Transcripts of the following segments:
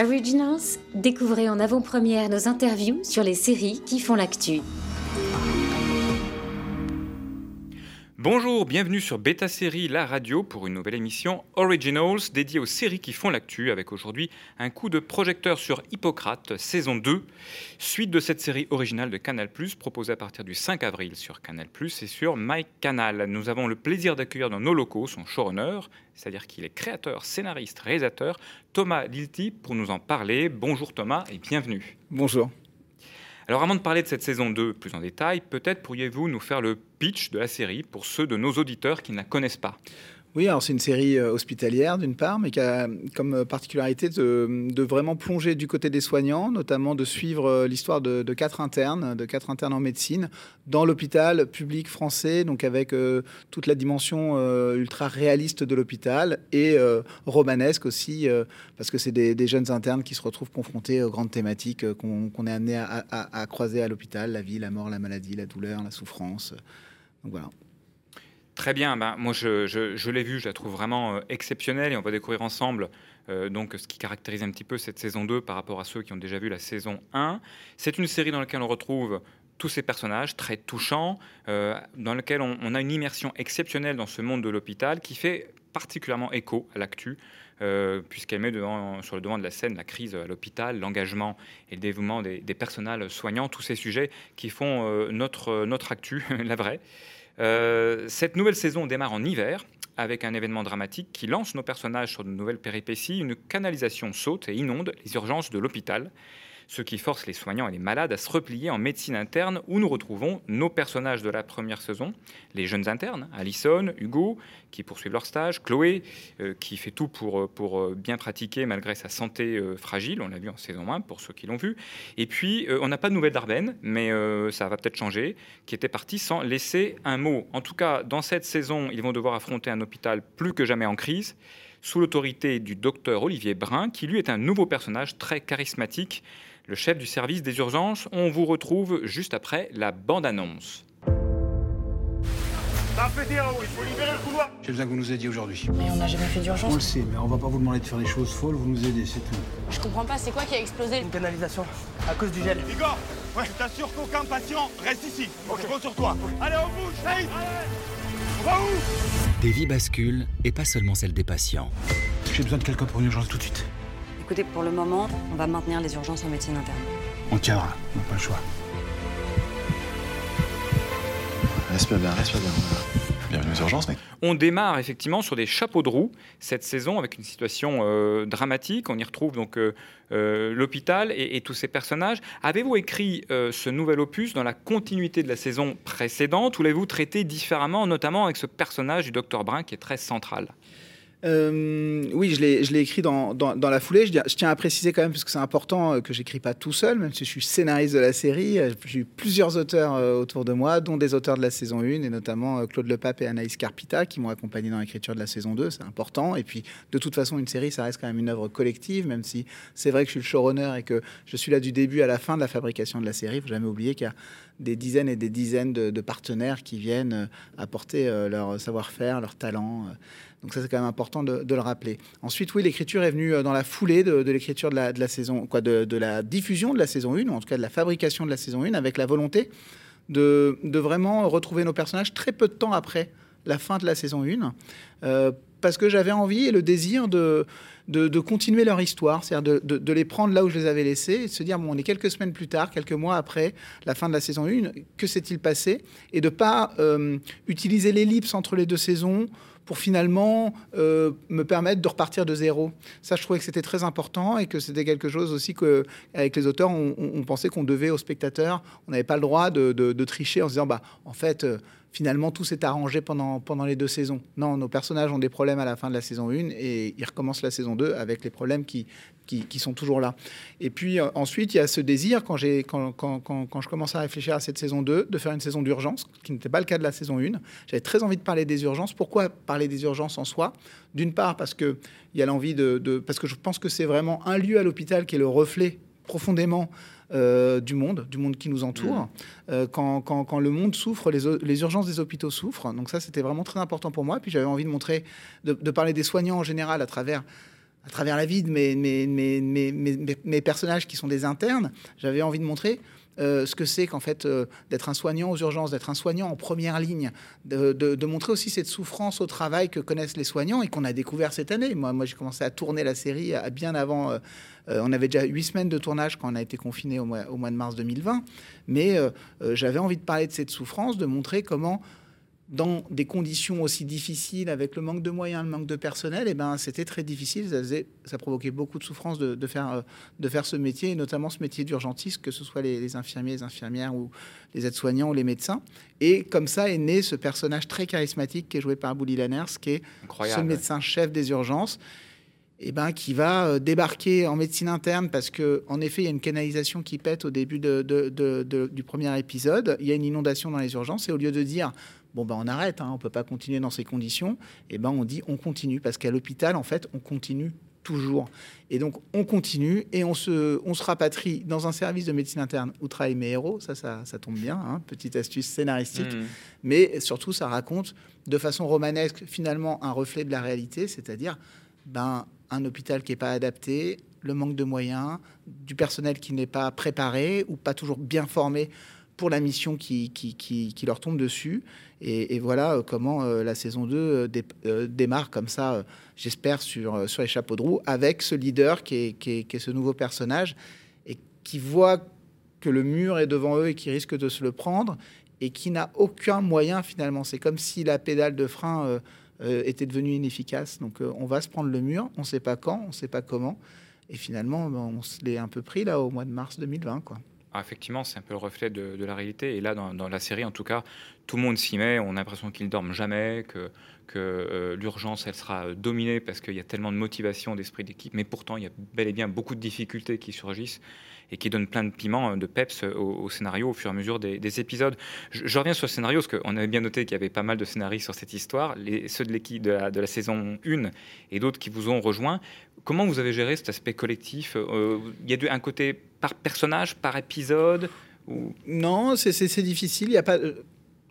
Originals, découvrez en avant-première nos interviews sur les séries qui font l'actu. Bonjour, bienvenue sur Beta Série, la radio, pour une nouvelle émission Originals dédiée aux séries qui font l'actu, avec aujourd'hui un coup de projecteur sur Hippocrate, saison 2, suite de cette série originale de Canal+, proposée à partir du 5 avril sur Canal+, et sur MyCanal. Nous avons le plaisir d'accueillir dans nos locaux son showrunner, c'est-à-dire qu'il est créateur, scénariste, réalisateur, Thomas Lilti, pour nous en parler. Bonjour Thomas et bienvenue. Bonjour. Alors avant de parler de cette saison 2 plus en détail, peut-être pourriez-vous nous faire le pitch de la série pour ceux de nos auditeurs qui ne la connaissent pas? Oui, alors c'est une série euh, hospitalière d'une part, mais qui a comme particularité de, vraiment plonger du côté des soignants, notamment de suivre euh, l'histoire de, quatre internes, de quatre internes en médecine, dans l'hôpital public français, donc avec euh, toute la dimension ultra réaliste de l'hôpital et romanesque aussi, parce que c'est des, jeunes internes qui se retrouvent confrontés aux grandes thématiques qu'on est amené à, à croiser à l'hôpital, la vie, la mort, la maladie, la douleur, la souffrance. Donc voilà. Très bien, ben, moi je, l'ai vu, je la trouve vraiment euh, exceptionnelle et on va découvrir ensemble euh, donc ce qui caractérise un petit peu cette saison 2 par rapport à ceux qui ont déjà vu la saison 1. C'est une série dans laquelle on retrouve tous ces personnages très touchants, euh, dans lequel on, a une immersion exceptionnelle dans ce monde de l'hôpital qui fait particulièrement écho à l'actu, puisqu'elle met devant, sur le devant de la scène la crise à l'hôpital, l'engagement et le dévouement des, des, personnels soignants, tous ces sujets qui font notre, notre actu, la vraie. Euh, cette nouvelle saison démarre en hiver avec un événement dramatique qui lance nos personnages sur de nouvelles péripéties. Une canalisation saute et inonde les urgences de l'hôpital ce qui force les soignants et les malades à se replier en médecine interne où nous retrouvons nos personnages de la première saison, les jeunes internes, Alison, Hugo, qui poursuivent leur stage, Chloé, euh, qui fait tout pour, euh, pour euh, bien pratiquer malgré sa santé fragile, on l'a vu en saison 1 pour ceux qui l'ont vu, et puis on n'a pas de nouvelles d'Arben, mais ça va peut-être changer, qui était parti sans laisser un mot. En tout cas, dans cette saison, ils vont devoir affronter un hôpital plus que jamais en crise, sous l'autorité du docteur Olivier Brun, qui lui est un nouveau personnage très charismatique, le chef du service des urgences. On vous retrouve juste après la bande-annonce. J'ai besoin que vous nous aidiez aujourd'hui. Mais on n'a jamais fait d'urgence. On le sait, mais on va pas vous demander de faire des choses folles, vous nous aidez, c'est tout. Je comprends pas, c'est quoi qui a explosé Une canalisation, à cause du gel. Igor, ouais. je t'assure qu'aucun patient reste ici. Ok. Je compte sur toi. Allez, on bouge, Allez On va où? Des vies basculent, et pas seulement celles des patients. J'ai besoin de quelqu'un pour une urgence tout de suite. Écoutez, pour le moment, on va maintenir les urgences en médecine interne. On tiendra, on n'a pas le choix. Respire bien, respire bien. Bienvenue aux urgences, mec. On démarre effectivement sur des chapeaux de roue cette saison avec une situation euh, dramatique. On y retrouve donc euh, euh, l'hôpital et, et, tous ces personnages. Avez-vous écrit ce nouvel opus dans la continuité de la saison précédente ou l'avez-vous traité différemment, notamment avec ce personnage du docteur Brun qui est très central? Euh, oui, je l'ai écrit dans, la foulée. Je, tiens à préciser quand même, parce que c'est important euh, que j'écris pas tout seul, même si je suis scénariste de la série. Euh, j'ai eu plusieurs auteurs autour de moi, dont des auteurs de la saison 1, et notamment Claude Lepape et Anaïs Carpita, qui m'ont accompagné dans l'écriture de la saison 2. C'est important. Et puis, de toute façon, une série, ça reste quand même une œuvre collective, même si c'est vrai que je suis le showrunner et que je suis là du début à la fin de la fabrication de la série. Il faut jamais oublier qu'il y a des dizaines et des dizaines de partenaires qui viennent apporter leur savoir-faire, leur talent. Donc ça, c'est quand même important de, le rappeler. Ensuite, oui, l'écriture est venue euh, dans la foulée de, l'écriture de la, saison, de, la diffusion de la saison 1, ou en tout cas de la fabrication de la saison 1, avec la volonté de, vraiment retrouver nos personnages très peu de temps après la fin de la saison 1, euh, parce que j'avais envie et le désir de, de, continuer leur histoire, c'est-à-dire de, les prendre là où je les avais laissés, et de se dire, bon, on est quelques semaines plus tard, quelques mois après la fin de la saison 1, que s'est-il passé? Et de ne pas euh, utiliser l'ellipse entre les deux saisons pour finalement euh, me permettre de repartir de zéro. Ça, je trouvais que c'était très important et que c'était quelque chose aussi que, avec les auteurs, on, pensait qu'on devait aux spectateurs. On n'avait pas le droit de, tricher en se disant, bah, en fait, euh, finalement, tout s'est arrangé pendant, pendant les deux saisons. Non, nos personnages ont des problèmes à la fin de la saison 1 et ils recommencent la saison 2 avec les problèmes qui, qui, sont toujours là. Et puis euh, ensuite, il y a ce désir, quand, j'ai, quand, quand, quand, je commence à réfléchir à cette saison 2, de faire une saison d'urgence, qui n'était pas le cas de la saison 1. J'avais très envie de parler des urgences. Pourquoi parler des urgences en soi? D'une part, parce qu'il y a l'envie de... Parce que je pense que c'est vraiment un lieu à l'hôpital qui est le reflet profondément euh, du monde, du monde qui nous entoure. Mmh. Euh, quand, quand, quand, le monde souffre, les, les, urgences des hôpitaux souffrent. Donc ça, c'était vraiment très important pour moi. Puis j'avais envie de montrer, de, de, parler des soignants en général à travers à travers la vie de mes, mes, mes, mes, mes personnages qui sont des internes, j'avais envie de montrer euh, ce que c'est qu'en fait euh, d'être un soignant aux urgences, d'être un soignant en première ligne, de, montrer aussi cette souffrance au travail que connaissent les soignants et qu'on a découvert cette année. Moi, j'ai commencé à tourner la série à, bien avant. Euh, on avait déjà huit semaines de tournage quand on a été confiné au mois de mars 2020, mais j'avais envie de parler de cette souffrance, de montrer comment dans des conditions aussi difficiles, avec le manque de moyens, le manque de personnel, et eh ben, c'était très difficile. Ça, faisait, ça, provoquait beaucoup de souffrance de, de, faire, euh, de faire ce métier, et notamment ce métier d'urgentiste, que ce soit les, les, infirmiers, les infirmières ou les aides-soignants ou les médecins. Et comme ça est né ce personnage très charismatique qui est joué par Bouli Lanners, qui est Incroyable. ce médecin-chef des urgences. Eh ben, qui va euh, débarquer en médecine interne parce que en effet il y a une canalisation qui pète au début de, de, du premier épisode. Il y a une inondation dans les urgences et au lieu de dire bon ben on arrête, hein, on peut pas continuer dans ces conditions, et ben on dit on continue parce qu'à l'hôpital en fait on continue toujours. Et donc on continue et on se, on se rapatrie dans un service de médecine interne où travaillent mes héros, ça, ça, ça tombe bien, hein, petite astuce scénaristique, mmh. mais surtout ça raconte de façon romanesque finalement un reflet de la réalité, c'est-à-dire ben, un hôpital qui n'est pas adapté, le manque de moyens, du personnel qui n'est pas préparé ou pas toujours bien formé pour la mission qui, leur tombe dessus. Et, voilà euh, comment euh, la saison 2 euh, dé, démarre comme ça, j'espère, sur, les chapeaux de roue, avec ce leader qui est, qui, est, qui est, ce nouveau personnage et qui voit que le mur est devant eux et qui risque de se le prendre et qui n'a aucun moyen finalement. C'est comme si la pédale de frein était devenue inefficace. Donc on va se prendre le mur, on ne sait pas quand, on ne sait pas comment. Et finalement, ben, on se l'est un peu pris là au mois de mars 2020. Quoi. Ah, effectivement, c'est un peu le reflet de, la réalité. Et là, dans, la série, en tout cas, tout le monde s'y met. On a l'impression qu'ils dorment jamais, que, euh, l'urgence, elle sera dominée parce qu'il y a tellement de motivation, d'esprit d'équipe. Mais pourtant, il y a bel et bien beaucoup de difficultés qui surgissent et qui donnent plein de piments, de peps au, au scénario au fur et à mesure des, des épisodes. Je, reviens sur le scénario parce qu'on avait bien noté qu'il y avait pas mal de scénaristes sur cette histoire, ceux de l'équipe de la, saison 1 et d'autres qui vous ont rejoint. Comment vous avez géré cet aspect collectif euh, Il y a un côté par personnage, par épisode. Non, c'est difficile.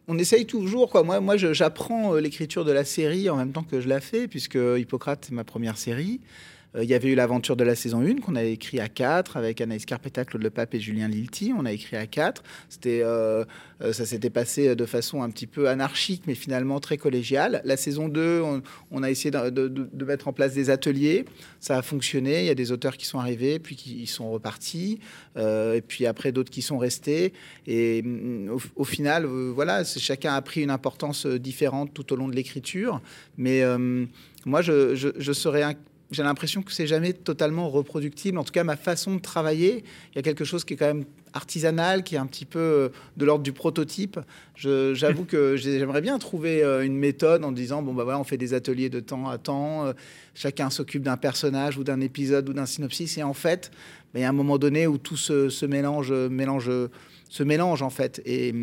On essaye toujours. Moi, moi j'apprends euh, l'écriture de la série en même temps que je la fais, puisque Hippocrate, c'est ma première série. Euh, il y avait eu l'aventure de la saison 1 qu'on avait écrit à 4 avec Anaïs Carpetta, Claude Lepape et Julien Lilti. On a écrit à 4. C'était, euh, euh, ça s'était passé de façon un petit peu anarchique, mais finalement très collégiale. La saison 2, on, a essayé de, mettre en place des ateliers. Ça a fonctionné. Il y a des auteurs qui sont arrivés, puis qui sont repartis. Et puis après, d'autres qui sont restés. Et mm, au, final, voilà, chacun a pris une importance différente tout au long de l'écriture. Mais moi, je, je, je serais un j'ai l'impression que c'est jamais totalement reproductible. En tout cas, ma façon de travailler, il y a quelque chose qui est quand même artisanal, qui est un petit peu euh, de l'ordre du prototype. J'avoue que j'aimerais bien trouver euh, une méthode en disant bon bah voilà, on fait des ateliers de temps à temps, euh, chacun s'occupe d'un personnage ou d'un épisode ou d'un synopsis, et en fait, bah, il y a un moment donné où tout se, mélange, se mélange en fait. Et,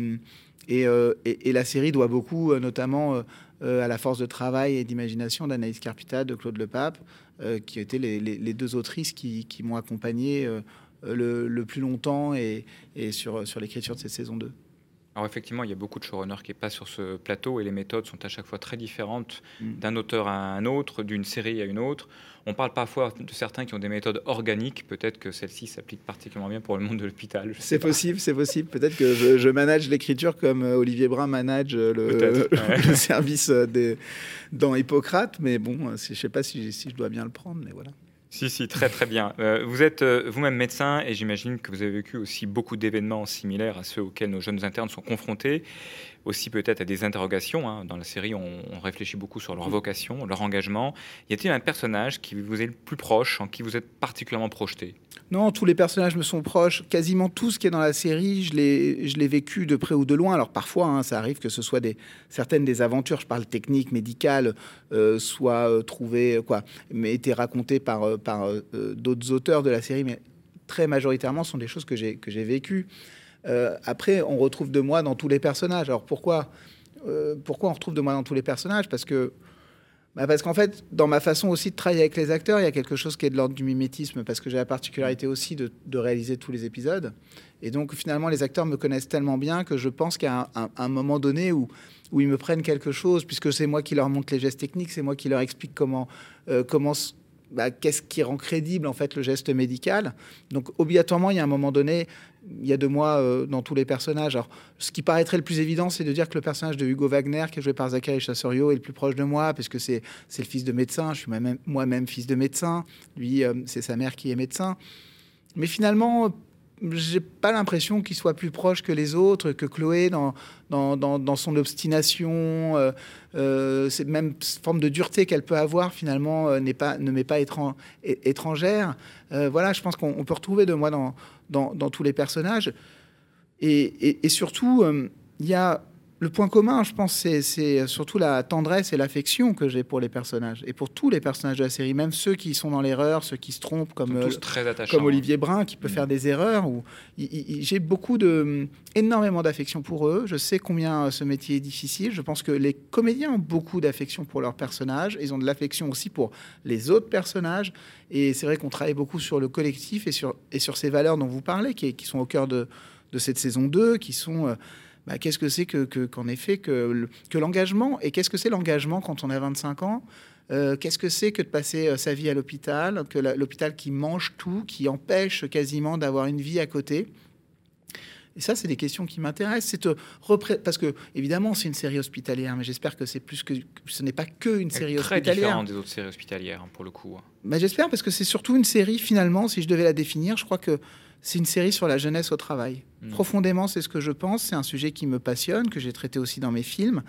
la série doit beaucoup, notamment à la force de travail et d'imagination d'Anaïs Carpita, de Claude Lepape, euh, qui étaient les, les, les, deux autrices qui, qui m'ont accompagné euh, le, le, plus longtemps et, et sur, sur l'écriture de cette saison 2. Alors effectivement, il y a beaucoup de showrunners qui passent sur ce plateau et les méthodes sont à chaque fois très différentes mmh. d'un auteur à un autre, d'une série à une autre. On parle parfois de certains qui ont des méthodes organiques. Peut-être que celle-ci s'applique particulièrement bien pour le monde de l'hôpital. C'est possible, c'est possible. Peut-être que je, je manage l'écriture comme euh, Olivier Brun manage le, le, ouais. le service euh, des, dans Hippocrate. Mais bon, euh, je ne sais pas si, si je dois bien le prendre, mais voilà. Si, si, très très bien. Euh, vous êtes euh, vous-même médecin et j'imagine que vous avez vécu aussi beaucoup d'événements similaires à ceux auxquels nos jeunes internes sont confrontés aussi peut-être à des interrogations. Hein. Dans la série, on, on, réfléchit beaucoup sur leur vocation, leur engagement. Y a-t-il un personnage qui vous est le plus proche, en qui vous êtes particulièrement projeté? Non, tous les personnages me sont proches. Quasiment tout ce qui est dans la série, je l'ai vécu de près ou de loin. Alors parfois, hein, ça arrive que ce soit des, certaines des aventures, je parle technique, médicale, euh, soient euh, trouvées, quoi, mais été racontées par, euh, par euh, d'autres auteurs de la série, mais très majoritairement sont des choses que j'ai vécues. Euh, après, on retrouve de moi dans tous les personnages. Alors pourquoi, euh, pourquoi on retrouve de moi dans tous les personnages? Parce que bah parce qu'en fait, dans ma façon aussi de travailler avec les acteurs, il y a quelque chose qui est de l'ordre du mimétisme, parce que j'ai la particularité aussi de, réaliser tous les épisodes. Et donc, finalement, les acteurs me connaissent tellement bien que je pense a un, un, un, moment donné où, où ils me prennent quelque chose, puisque c'est moi qui leur montre les gestes techniques, c'est moi qui leur explique comment, euh, comment bah, qu'est-ce qui rend crédible en fait le geste médical. Donc obligatoirement, il y a un moment donné, il y a de moi euh, dans tous les personnages. Alors, ce qui paraîtrait le plus évident, c'est de dire que le personnage de Hugo Wagner, qui est joué par Zachary Chasserio, est le plus proche de moi, parce que c'est le fils de médecin. Je suis moi-même fils de médecin. Lui, euh, c'est sa mère qui est médecin. Mais finalement, j'ai pas l'impression qu'il soit plus proche que les autres, que Chloé dans, dans, dans, son obstination, euh, euh, cette même forme de dureté qu'elle peut avoir finalement n'est pas, ne m'est pas étrangère. voilà, je pense qu'on peut retrouver de moi dans, dans, tous les personnages. Et, surtout, il y a le point commun, je pense, c'est surtout la tendresse et l'affection que j'ai pour les personnages. Et pour tous les personnages de la série, même ceux qui sont dans l'erreur, ceux qui se trompent, comme, euh, comme Olivier Brun, qui peut mm. faire des erreurs. J'ai beaucoup de, énormément d'affection pour eux. Je sais combien ce métier est difficile. Je pense que les comédiens ont beaucoup d'affection pour leurs personnages. Ils ont de l'affection aussi pour les autres personnages. Et c'est vrai qu'on travaille beaucoup sur le collectif et sur, et sur ces valeurs dont vous parlez, qui, qui sont au cœur de, de cette saison 2, qui sont... Euh, bah, qu'est-ce que c'est que, qu'en effet que, que l'engagement et qu'est-ce que c'est l'engagement quand on a 25 ans? Euh, Qu'est-ce que c'est que de passer euh, sa vie à l'hôpital, que l'hôpital qui mange tout, qui empêche quasiment d'avoir une vie à côté? Et ça, c'est des questions qui m'intéressent. C'est parce que évidemment, c'est une série hospitalière, mais j'espère que c'est plus que ce n'est pas que une série très hospitalière. Très différent des autres séries hospitalières, hein, pour le coup. Hein. Bah, j'espère parce que c'est surtout une série finalement, si je devais la définir, je crois que c'est une série sur la jeunesse au travail. Hmm. Profondément, c'est ce que je pense. C'est un sujet qui me passionne, que j'ai traité aussi dans mes films.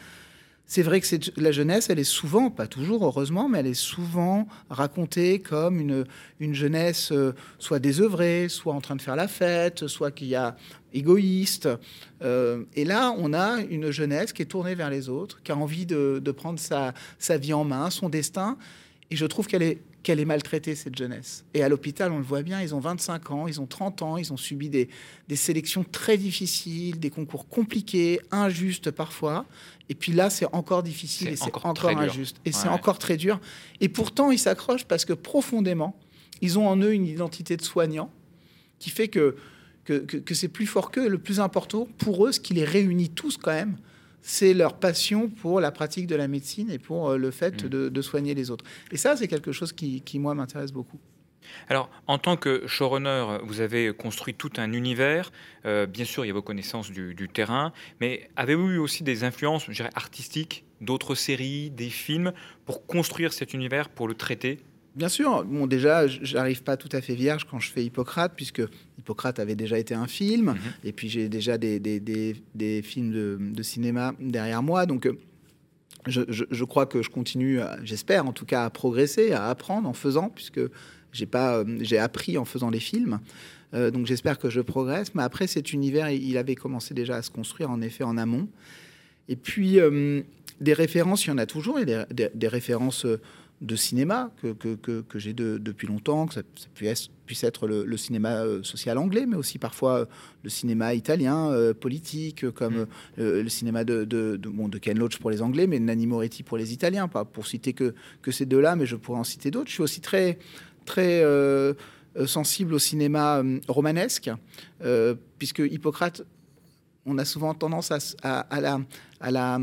C'est vrai que la jeunesse, elle est souvent, pas toujours heureusement, mais elle est souvent racontée comme une, une jeunesse euh, soit désœuvrée, soit en train de faire la fête, soit qui a égoïste. Euh, et là, on a une jeunesse qui est tournée vers les autres, qui a envie de, de prendre sa, sa vie en main, son destin. Et je trouve qu'elle est qu'elle est maltraitée, cette jeunesse. Et à l'hôpital, on le voit bien, ils ont 25 ans, ils ont 30 ans, ils ont subi des, des sélections très difficiles, des concours compliqués, injustes parfois. Et puis là, c'est encore difficile et c'est encore, injuste. Et c'est encore très dur. Et pourtant, ils s'accrochent parce que profondément, ils ont en eux une identité de soignant qui fait que, que, que c'est plus fort qu'eux. Le plus important pour eux, ce qui les réunit tous quand même, c'est leur passion pour la pratique de la médecine et pour euh, le fait mm. de, soigner les autres. Et ça, c'est quelque chose qui, moi, m'intéresse beaucoup. Alors, en tant que showrunner, vous avez construit tout un univers. Euh, bien sûr, il y a vos connaissances du, terrain, mais avez-vous eu aussi des influences, je dirais, artistiques, d'autres séries, des films, pour construire cet univers, pour le traiter? Bien sûr. Bon, déjà, j'arrive pas tout à fait vierge quand je fais Hippocrate, puisque Hippocrate avait déjà été un film, mhm. et puis j'ai déjà des, des, des, films de, de, cinéma derrière moi. Donc, euh, je, je, crois que je continue, j'espère en tout cas, à progresser, à apprendre en faisant, puisque j'ai pas, euh, j'ai appris en faisant les films. Euh, donc, j'espère que je progresse. Mais après, cet univers, il avait commencé déjà à se construire, en effet, en amont. Et puis, des références, il y en a toujours, et des, des références de cinéma que, que, que, j'ai depuis longtemps, que ça, puisse, puisse, être le, cinéma euh, social anglais, mais aussi parfois euh, le cinéma italien, euh, politique, comme mm. le cinéma de, de, bon, de, Ken Loach pour les Anglais, mais Nanni Moretti pour les Italiens, pas pour citer que, que ces deux-là, mais je pourrais en citer d'autres. Je suis aussi très, très sensible au cinéma romanesque, puisque Hippocrate, on a souvent tendance à, à, à la... À la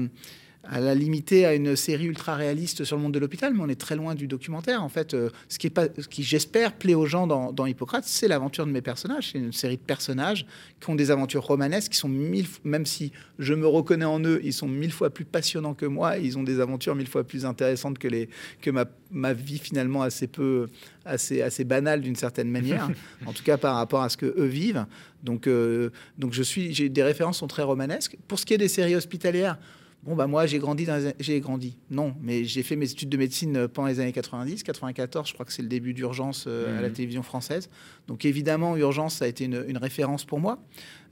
à la limiter à une série ultra réaliste sur le monde de l'hôpital, mais on est très loin du documentaire. En fait, euh, ce qui, est pas, ce qui j'espère, plaît aux gens dans, dans Hippocrate, c'est l'aventure de mes personnages. C'est une série de personnages qui ont des aventures romanesques, qui sont mille, même si je me reconnais en eux, ils sont mille fois plus passionnants que moi. Ils ont des aventures mille fois plus intéressantes que, les, que ma, ma vie finalement assez peu, assez, assez banale d'une certaine manière, en tout cas par rapport à ce que eux vivent. Donc, euh, donc je suis, j'ai des références sont très romanesques. Pour ce qui est des séries hospitalières. Bon, bah moi, j'ai grandi, dans j'ai grandi. Non, mais j'ai fait mes études de médecine euh, pendant les années 90, 94, je crois que c'est le début d'Urgence euh, à la mhm. télévision française. Donc évidemment, Urgence, ça a été une, référence pour moi.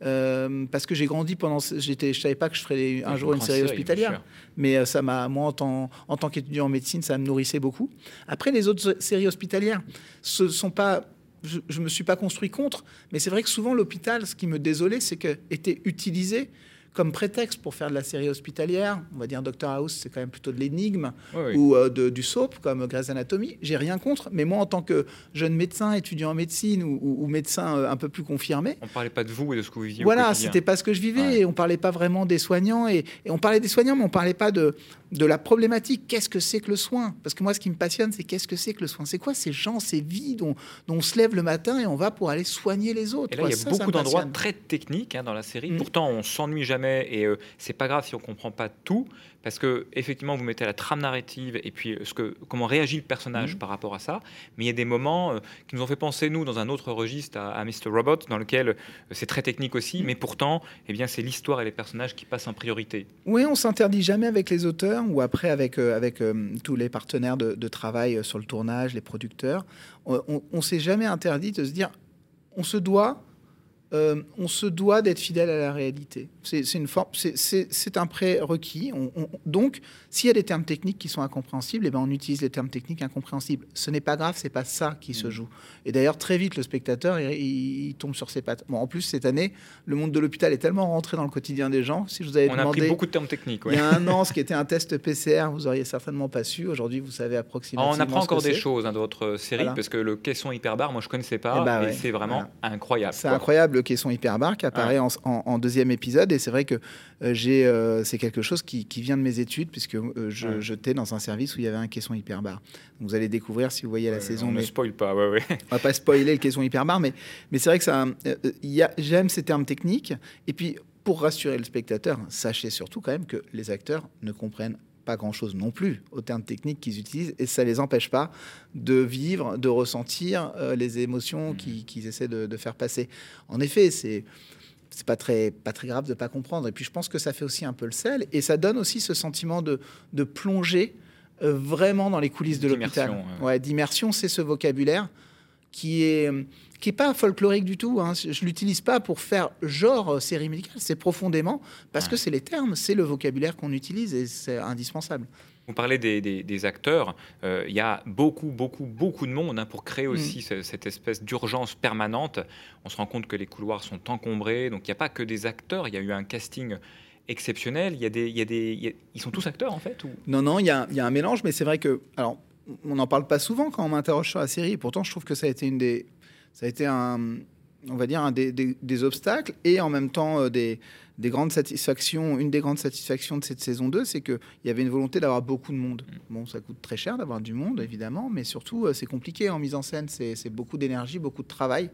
Euh, parce que j'ai grandi pendant. J'étais, je savais pas que je ferais un jour une série hospitalière, mais ça m'a, moi, en tant, en tant qu'étudiant en médecine, ça me nourrissait beaucoup. Après, les autres séries hospitalières, ce sont pas. Je, ne me suis pas construit contre, mais c'est vrai que souvent l'hôpital, ce qui me désolait, c'est que était utilisé comme prétexte pour faire de la série hospitalière. On va dire Doctor House, c'est quand même plutôt de l'énigme Oui, ou euh, de- du soap comme Grey's Anatomy. J'ai rien contre, mais moi en tant que jeune médecin, étudiant en médecine ou, ou- ou médecin euh, un peu plus confirmé, On parlait pas de vous et de ce que vous viviez. voilà, c'était pas ce que je vivais. Ouais. Et on parlait pas vraiment des soignants. Et, et on parlait des soignants, mais on parlait pas de, de la problématique. Qu'est-ce que c'est que le soin? Parce que moi, ce qui me passionne, c'est qu'est-ce que c'est que le soin? C'est quoi ces gens, ces vies dont, dont on se lève le matin et on va pour aller soigner les autres? Et là, il y a Ça, beaucoup d'endroits très techniques hein, dans la série. Mm. Pourtant, on s'ennuie jamais et euh, c'est pas grave si on comprend pas tout, parce que effectivement, vous mettez la trame narrative et puis euh, ce que, comment réagit le personnage Mm. par rapport à ça. Mais il y a des moments euh, qui nous ont fait penser nous dans un autre registre à, à Mr. Robot, dans lequel euh, c'est très technique aussi, mais pourtant, eh bien, c'est l'histoire et les personnages qui passent en priorité. Oui, on s'interdit jamais avec les auteurs ou après avec, avec tous les partenaires de, de travail sur le tournage, les producteurs. On, on, on s'est jamais interdit de se dire on se doit. Euh, on se doit d'être fidèle à la réalité. C'est un prérequis. On- on- donc, s'il y a des termes techniques qui sont incompréhensibles, eh ben on utilise les termes techniques incompréhensibles. Ce n'est pas grave, c'est pas ça qui se joue. Et d'ailleurs, très vite, le spectateur, il, il- il tombe sur ses pattes. Bon, en plus, cette année, le monde de l'hôpital est tellement rentré dans le quotidien des gens. Si je vous avais On a demandé appris beaucoup de termes techniques. ouais. il y a un an, ce qui était un test PCR, vous auriez certainement pas su. Aujourd'hui, vous savez Ah, approximativement. on apprend encore des choses hein, de votre série, Voilà. parce que le caisson hyperbar, moi je connaissais pas, Eh bah et c'est vraiment incroyable. C'est incroyable le caisson hyperbar qui apparaît en, en- en deuxième épisode et c'est vrai que euh, j'ai euh, c'est quelque chose qui, qui vient de mes études puisque euh, je Ouais. j'étais dans un service où il y avait un caisson hyperbar. Donc, vous allez découvrir si vous voyez la saison. on ne spoil pas, ouais, ouais. on va pas spoiler le caisson hyperbar, mais mais c'est vrai que ça il y a j'aime ces termes techniques et puis pour rassurer le spectateur, sachez surtout quand même que les acteurs ne comprennent pas grand-chose non plus aux termes techniques qu'ils utilisent et ça les empêche pas de vivre, de ressentir euh, les émotions qu'ils qu'ils essaient de, de faire passer. En effet, c'est c'est pas très pas très grave de pas comprendre et puis je pense que ça fait aussi un peu le sel et ça donne aussi ce sentiment de de plonger euh, vraiment dans les coulisses de l'hôpital. Ouais, d'immersion, c'est ce vocabulaire qui est qui est pas folklorique du tout. Hein. Je l'utilise pas pour faire genre euh, série médicale. C'est profondément parce que c'est les termes, c'est le vocabulaire qu'on utilise et c'est indispensable. Vous parlez des, des- des acteurs. euh, Il y a beaucoup, beaucoup, beaucoup de monde hein, pour créer Mm. aussi ce- cette espèce d'urgence permanente. On se rend compte que les couloirs sont encombrés. Donc il n'y a pas que des acteurs. Il y a eu un casting exceptionnel. Il y a des, il y a des, il y a- ils sont tous acteurs en fait. Ou... Non, non, il y y a un mélange, mais c'est vrai que alors on n'en parle pas souvent quand on m'interroge sur la série. Et pourtant, je trouve que ça a été une des, ça a été un, on va dire un des, des- des obstacles et en même temps euh, des, des grandes satisfactions. Une des grandes satisfactions de cette saison 2, c'est qu'il y avait une volonté d'avoir beaucoup de monde. Bon, ça coûte très cher d'avoir du monde, évidemment, mais surtout, euh, c'est compliqué en mise en scène. C'est beaucoup d'énergie, beaucoup de travail.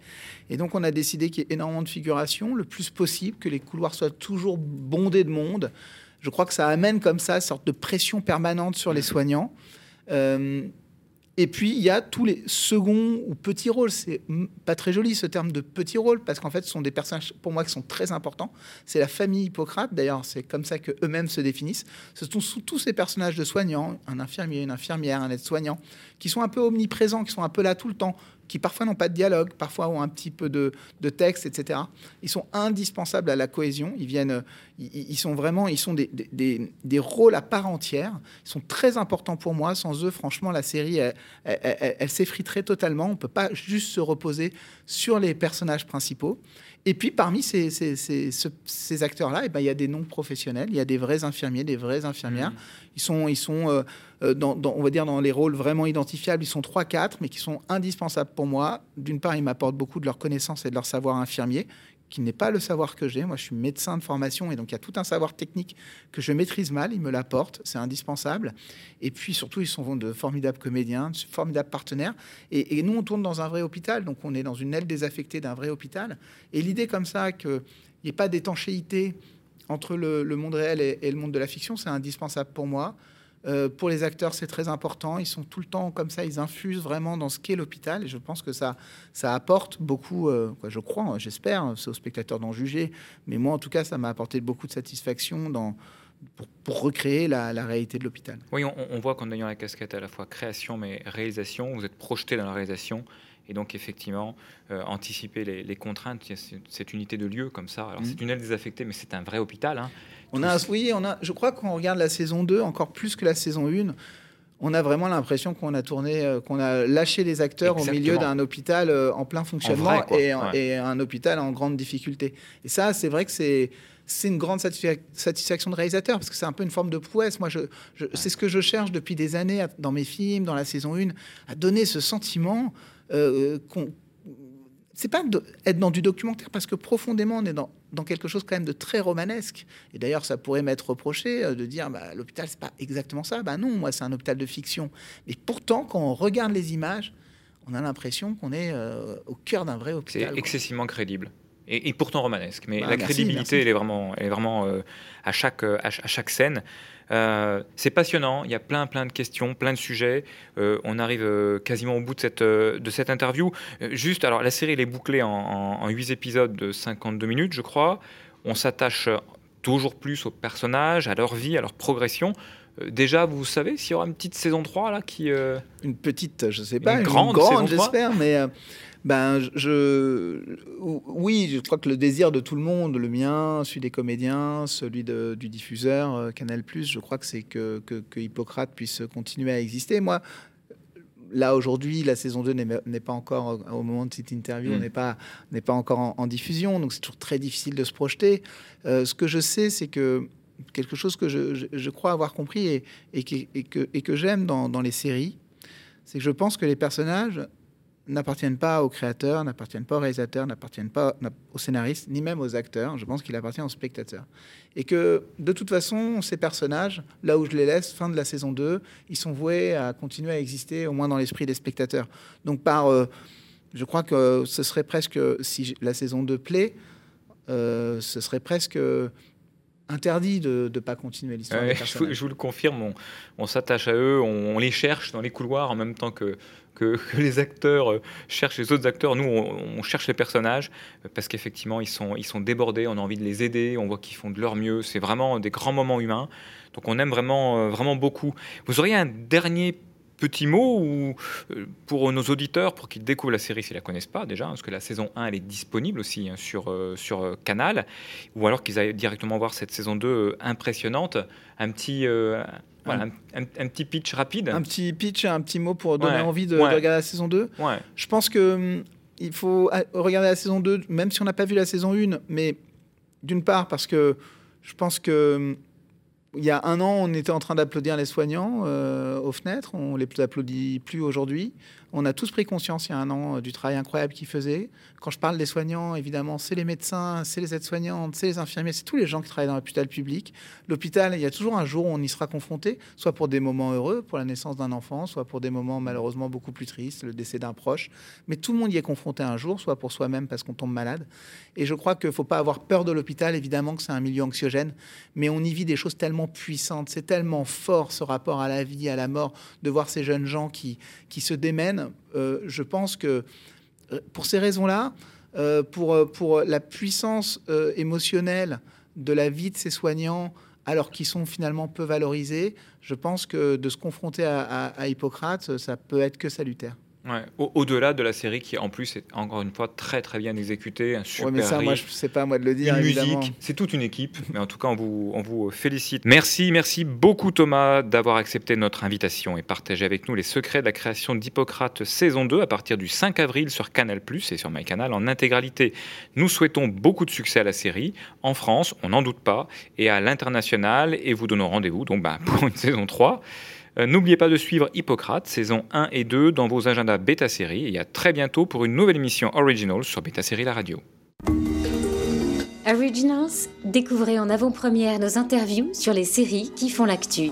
Et donc, on a décidé qu'il y ait énormément de figuration, le plus possible, que les couloirs soient toujours bondés de monde. Je crois que ça amène comme ça une sorte de pression permanente sur les soignants. Euh, et puis, il y a tous les seconds ou petits rôles. C'est pas très joli ce terme de petits rôles, parce qu'en fait, ce sont des personnages, pour moi, qui sont très importants. C'est la famille Hippocrate, d'ailleurs, c'est comme ça qu'eux-mêmes se définissent. Ce sont tous ces personnages de soignants, un infirmier, une infirmière, un aide-soignant, qui sont un peu omniprésents, qui sont un peu là tout le temps, qui parfois n'ont pas de dialogue, parfois ont un petit peu de, de texte, etc. Ils sont indispensables à la cohésion. Ils viennent, euh, ils, sont vraiment, ils sont des, des- des- rôles à part entière. Ils sont très importants pour moi. Sans eux, franchement, la série, elle- elle s'effriterait totalement. On peut pas juste se reposer sur les personnages principaux. Et puis parmi ces, ces- ces- ce- ces acteurs-là, eh ben, il y a des non professionnels, il y a des vrais infirmiers, des vraies infirmières. Ils sont, ils sont euh, euh, dans, dans- on va dire, dans les rôles vraiment identifiables. Ils sont 3-4, mais qui sont indispensables pour moi. D'une part, ils m'apportent beaucoup de leur connaissance et de leur savoir infirmier, qui n'est pas le savoir que j'ai. Moi, je suis médecin de formation et donc il y a tout un savoir technique que je maîtrise mal. Ils me l'apportent, c'est indispensable. Et puis surtout, ils sont de formidables comédiens, de formidables partenaires. Et, nous, on tourne dans un vrai hôpital, donc on est dans une aile désaffectée d'un vrai hôpital. Et l'idée comme ça qu'il n'y ait pas d'étanchéité entre le, monde réel et le monde de la fiction, c'est indispensable pour moi. Euh, pour les acteurs, c'est très important. Ils sont tout le temps comme ça, ils infusent vraiment dans ce qu'est l'hôpital. Et je pense que ça, ça apporte beaucoup, euh, je crois, hein, j'espère, c'est aux spectateurs d'en juger. Mais moi, en tout cas, ça m'a apporté beaucoup de satisfaction dans, pour, recréer la, la réalité de l'hôpital. Oui, on, on voit qu'en ayant la casquette à la fois création mais réalisation, vous êtes projeté dans la réalisation. Et donc, effectivement, euh, anticiper les, les contraintes, cette- unité de lieu comme ça. Alors, Mhm. c'est une aile désaffectée, mais c'est un vrai hôpital. hein. On a, oui, on a, je crois qu'on regarde la saison 2 encore plus que la saison 1. on a vraiment l'impression qu'on a tourné, euh, qu'on a lâché les acteurs au milieu d'un hôpital euh, en plein fonctionnement vrai, et, Ouais. et un hôpital en grande difficulté. Et ça, c'est vrai que c'est c'est une grande satisfa- satisfaction de réalisateur parce que c'est un peu une forme de prouesse. Moi, je, je- c'est ce que je cherche depuis des années à- dans mes films, dans la saison 1, à donner ce sentiment euh, c'est pas de- être dans du documentaire parce que profondément on est dans, dans quelque chose quand même de très romanesque. Et d'ailleurs, ça pourrait m'être reproché euh, de dire bah, l'hôpital c'est pas exactement ça. Bah non, moi c'est un hôpital de fiction. Mais pourtant, quand on regarde les images, on a l'impression qu'on est euh, au cœur d'un vrai C'est hôpital. quoi. excessivement crédible. Et, et pourtant romanesque. Mais Bah, la merci, crédibilité, merci. elle est vraiment, elle est vraiment euh, à, chaque, euh, à, ch- à chaque scène. Euh, c'est passionnant, il y a plein, plein de questions, plein de sujets. Euh, on arrive quasiment au bout de cette, de cette interview. Juste, alors la série, elle est bouclée en, en, en 8 épisodes de 52 minutes, je crois. On s'attache toujours plus aux personnages, à leur vie, à leur progression. Euh, déjà, vous savez s'il y aura une petite saison 3 là qui... euh, Une petite, je sais pas, Une une, grande grande, j'espère, mais euh, ben je, oui, je crois que le désir de tout le monde, le mien, celui des comédiens, celui de- du diffuseur euh, Canal+, je crois que c'est que, que, que Hippocrate puisse continuer à exister. Moi, là aujourd'hui, la saison 2 n'est pas encore au moment de cette interview, Mm. n'est pas n'est pas encore en, en diffusion, donc c'est toujours très difficile de se projeter. Euh, ce que je sais, c'est que quelque chose que je, crois avoir compris et, que, j'aime dans, les séries, c'est que je pense que les personnages n'appartiennent pas aux créateurs, n'appartiennent pas aux réalisateurs, n'appartiennent pas aux scénaristes, ni même aux acteurs. Je pense qu'il appartient aux spectateurs. Et que de toute façon, ces personnages, là où je les laisse, fin de la saison 2, ils sont voués à continuer à exister, au moins dans l'esprit des spectateurs. Donc par... euh, je crois que ce serait presque, si la saison 2 plaît, euh, ce serait presque interdit de ne pas continuer l'histoire Ouais, je, vous, je vous le confirme, on, on s'attache à eux, on, on les cherche dans les couloirs en même temps que, que, que les acteurs euh, cherchent les autres acteurs. Nous, on, on cherche les personnages euh, parce qu'effectivement, ils sont, ils sont débordés, on a envie de les aider, on voit qu'ils font de leur mieux. C'est vraiment des grands moments humains. Donc on aime vraiment, euh, vraiment beaucoup. Vous auriez un dernier petit mot ou, euh, pour nos auditeurs, pour qu'ils découvrent la série s'ils la connaissent pas déjà, parce que la saison 1, elle est disponible aussi hein, sur, euh, sur euh, Canal, ou alors qu'ils aillent directement voir cette saison 2 euh, impressionnante. Un petit, euh, voilà, un, un- un petit pitch rapide. Un petit pitch, un petit mot pour donner Ouais, envie de, ouais. de regarder la saison 2. Ouais. Je pense que hum, il faut regarder la saison 2, même si on n'a pas vu la saison 1, mais d'une part parce que je pense que hum, il y a un an, on était en train d'applaudir les soignants euh, aux fenêtres. On les applaudit plus aujourd'hui. On a tous pris conscience il y a un an euh, du travail incroyable qu'ils faisaient. Quand je parle des soignants, évidemment, c'est les médecins, c'est les aides-soignantes, c'est les infirmiers, c'est tous les gens qui travaillent dans l'hôpital public. L'hôpital, il y a toujours un jour où on y sera confronté, soit pour des moments heureux, pour la naissance d'un enfant, soit pour des moments malheureusement beaucoup plus tristes, le décès d'un proche. Mais tout le monde y est confronté un jour, soit pour soi-même parce qu'on tombe malade. Et je crois qu'il ne faut pas avoir peur de l'hôpital, évidemment que c'est un milieu anxiogène, mais on y vit des choses tellement puissantes, c'est tellement fort ce rapport à la vie, à la mort, de voir ces jeunes gens qui, qui se démènent. Euh, je pense que euh, pour ces raisons-là, euh, pour, la puissance émotionnelle de la vie de ces soignants, alors qu'ils sont finalement peu valorisés, je pense que de se confronter à Hippocrate, ça peut être que salutaire. Ouais. Au- Au-delà de la série qui, en plus, est encore une fois très très bien exécutée, un super Ouais, mais ça, moi, je sais pas moi de le dire, une musique, c'est toute une équipe, mais en tout cas, on vous, on vous félicite. Merci, merci beaucoup Thomas d'avoir accepté notre invitation et partagé avec nous les secrets de la création d'Hippocrate saison 2 à partir du 5 avril sur Canal+, et sur MyCanal en intégralité. Nous souhaitons beaucoup de succès à la série, en France, on n'en doute pas, et à l'international, et vous donnons rendez-vous donc bah, pour une saison 3. Euh, N'oubliez pas de suivre Hippocrate, saison 1 et 2, dans vos agendas Beta Série, et à très bientôt pour une nouvelle émission Original sur Beta Série La Radio. Originals, découvrez en avant-première nos interviews sur les séries qui font l'actu.